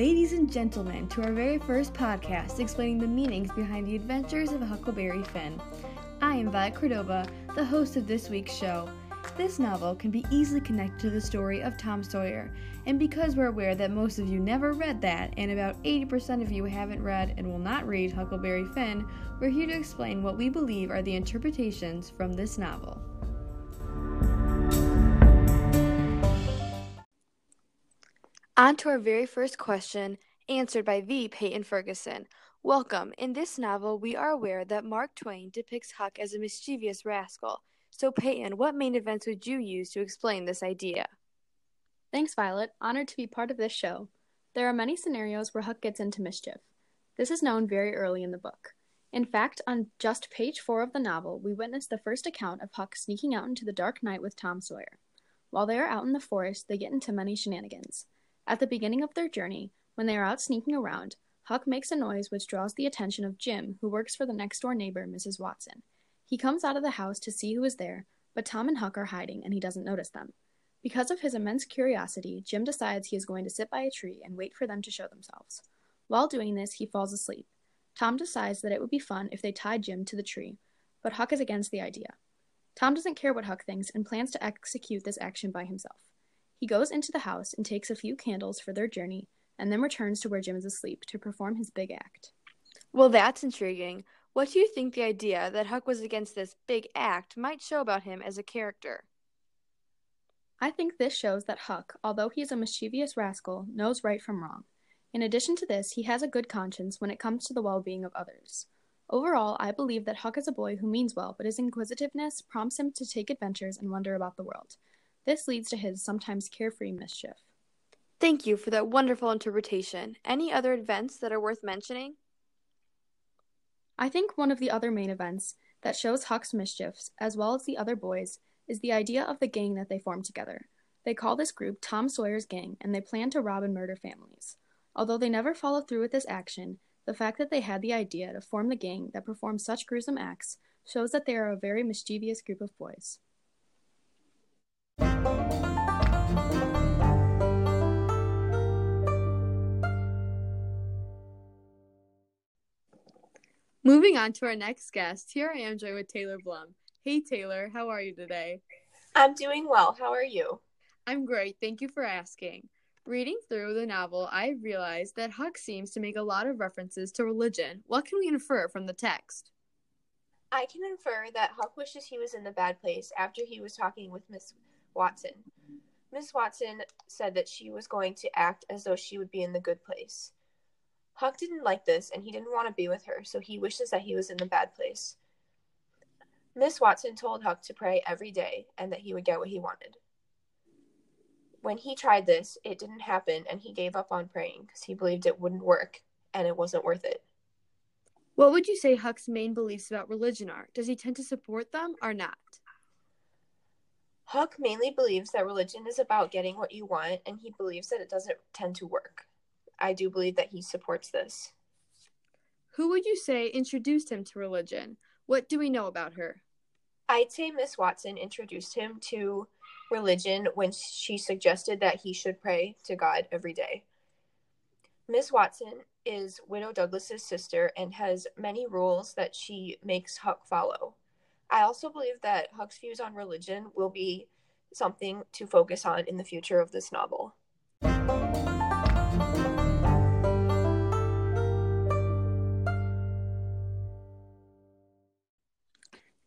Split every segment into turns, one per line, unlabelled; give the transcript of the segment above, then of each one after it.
ladies and gentlemen, to our very first podcast explaining the meanings behind the adventures of Huckleberry Finn. I am Violet Cordova, the host of this week's show. This novel can be easily connected to the story of Tom Sawyer, and because we're aware that most of you never read that, and about 80% of you haven't read and will not read Huckleberry Finn, we're here to explain what we believe are the interpretations from this novel. On to our very first question, answered by the Peyton Ferguson. Welcome. In this novel, we are aware that Mark Twain depicts Huck as a mischievous rascal. So, Peyton, what main events would you use to explain this idea?
Thanks, Violet. Honored to be part of this show. There are many scenarios where Huck gets into mischief. This is known very early in the book. In fact, on just page four of the novel, we witness the first account of Huck sneaking out into the dark night with Tom Sawyer. While they are out in the forest, they get into many shenanigans. At the beginning of their journey, when they are out sneaking around, Huck makes a noise which draws the attention of Jim, who works for the next door neighbor, Mrs. Watson. He comes out of the house to see who is there, but Tom and Huck are hiding and he doesn't notice them. Because of his immense curiosity, Jim decides he is going to sit by a tree and wait for them to show themselves. While doing this, he falls asleep. Tom decides that it would be fun if they tied Jim to the tree, but Huck is against the idea. Tom doesn't care what Huck thinks and plans to execute this action by himself. He goes into the house and takes a few candles for their journey, and then returns to where Jim is asleep to perform his big act.
Well, that's intriguing. What do you think the idea that Huck was against this big act might show about him as a character?
I think this shows that Huck, although he is a mischievous rascal, knows right from wrong. In addition to this, he has a good conscience when it comes to the well being of others. Overall, I believe that Huck is a boy who means well, but his inquisitiveness prompts him to take adventures and wonder about the world. This leads to his sometimes carefree mischief.
Thank you for that wonderful interpretation. Any other events that are worth mentioning?
I think one of the other main events that shows Huck's mischiefs, as well as the other boys, is the idea of the gang that they form together. They call this group Tom Sawyer's Gang, and they plan to rob and murder families. Although they never follow through with this action, the fact that they had the idea to form the gang that performs such gruesome acts shows that they are a very mischievous group of boys.
Moving on to our next guest, here I am joined with Taylor Blum. Hey Taylor, how are you today?
I'm doing well. How are you?
I'm great. Thank you for asking. Reading through the novel, I realized that Huck seems to make a lot of references to religion. What can we infer from the text?
I can infer that Huck wishes he was in the bad place after he was talking with Miss Watson. Miss Watson said that she was going to act as though she would be in the good place. Huck didn't like this and he didn't want to be with her, so he wishes that he was in the bad place. Miss Watson told Huck to pray every day and that he would get what he wanted. When he tried this, it didn't happen and he gave up on praying because he believed it wouldn't work and it wasn't worth it.
What would you say Huck's main beliefs about religion are? Does he tend to support them or not?
Huck mainly believes that religion is about getting what you want, and he believes that it doesn't tend to work. I do believe that he supports this.
Who would you say introduced him to religion? What do we know about her?
I'd say Miss Watson introduced him to religion when she suggested that he should pray to God every day. Miss Watson is Widow Douglas's sister and has many rules that she makes Huck follow. I also believe that Huck's views on religion will be something to focus on in the future of this novel.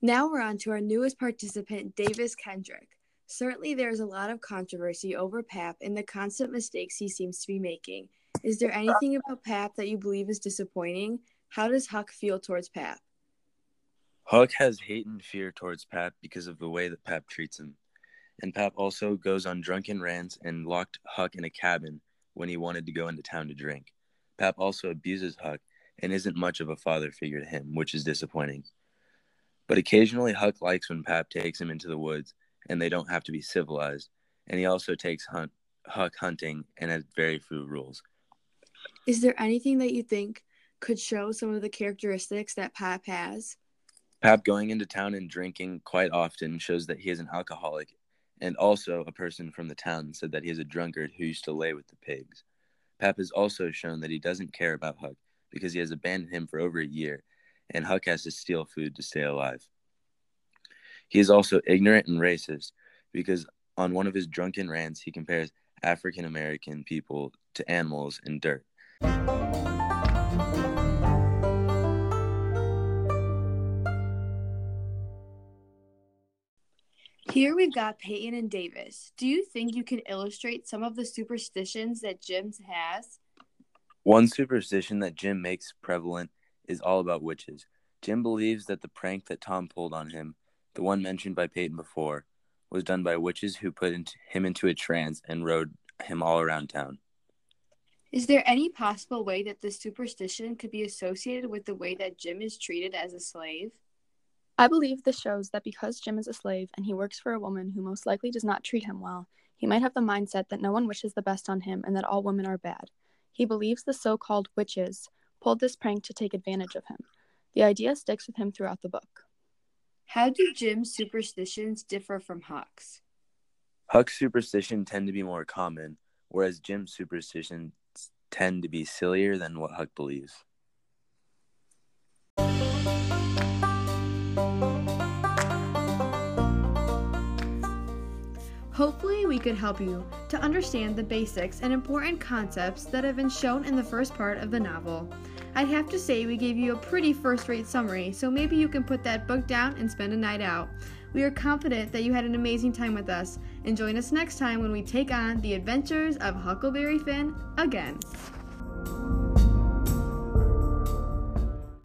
Now we're on to our newest participant, Davis Kendrick. Certainly, there is a lot of controversy over Pap and the constant mistakes he seems to be making. Is there anything about Pap that you believe is disappointing? How does Huck feel towards Pap?
Huck has hate and fear towards Pap because of the way that Pap treats him. And Pap also goes on drunken rants and locked Huck in a cabin when he wanted to go into town to drink. Pap also abuses Huck and isn't much of a father figure to him, which is disappointing. But occasionally, Huck likes when Pap takes him into the woods and they don't have to be civilized. And he also takes hunt, Huck hunting and has very few rules.
Is there anything that you think could show some of the characteristics that Pap has?
Pap going into town and drinking quite often shows that he is an alcoholic, and also a person from the town said that he is a drunkard who used to lay with the pigs. Pap has also shown that he doesn't care about Huck because he has abandoned him for over a year, and Huck has to steal food to stay alive. He is also ignorant and racist because on one of his drunken rants, he compares African American people to animals and dirt.
Here we've got Peyton and Davis. Do you think you can illustrate some of the superstitions that Jim has?
One superstition that Jim makes prevalent is all about witches. Jim believes that the prank that Tom pulled on him, the one mentioned by Peyton before, was done by witches who put him into a trance and rode him all around town.
Is there any possible way that this superstition could be associated with the way that Jim is treated as a slave?
I believe this shows that because Jim is a slave and he works for a woman who most likely does not treat him well, he might have the mindset that no one wishes the best on him and that all women are bad. He believes the so called witches pulled this prank to take advantage of him. The idea sticks with him throughout the book.
How do Jim's superstitions differ from Huck's?
Huck's superstitions tend to be more common, whereas Jim's superstitions tend to be sillier than what Huck believes.
Hopefully, we could help you to understand the basics and important concepts that have been shown in the first part of the novel. I'd have to say we gave you a pretty first rate summary, so maybe you can put that book down and spend a night out. We are confident that you had an amazing time with us, and join us next time when we take on the adventures of Huckleberry Finn again.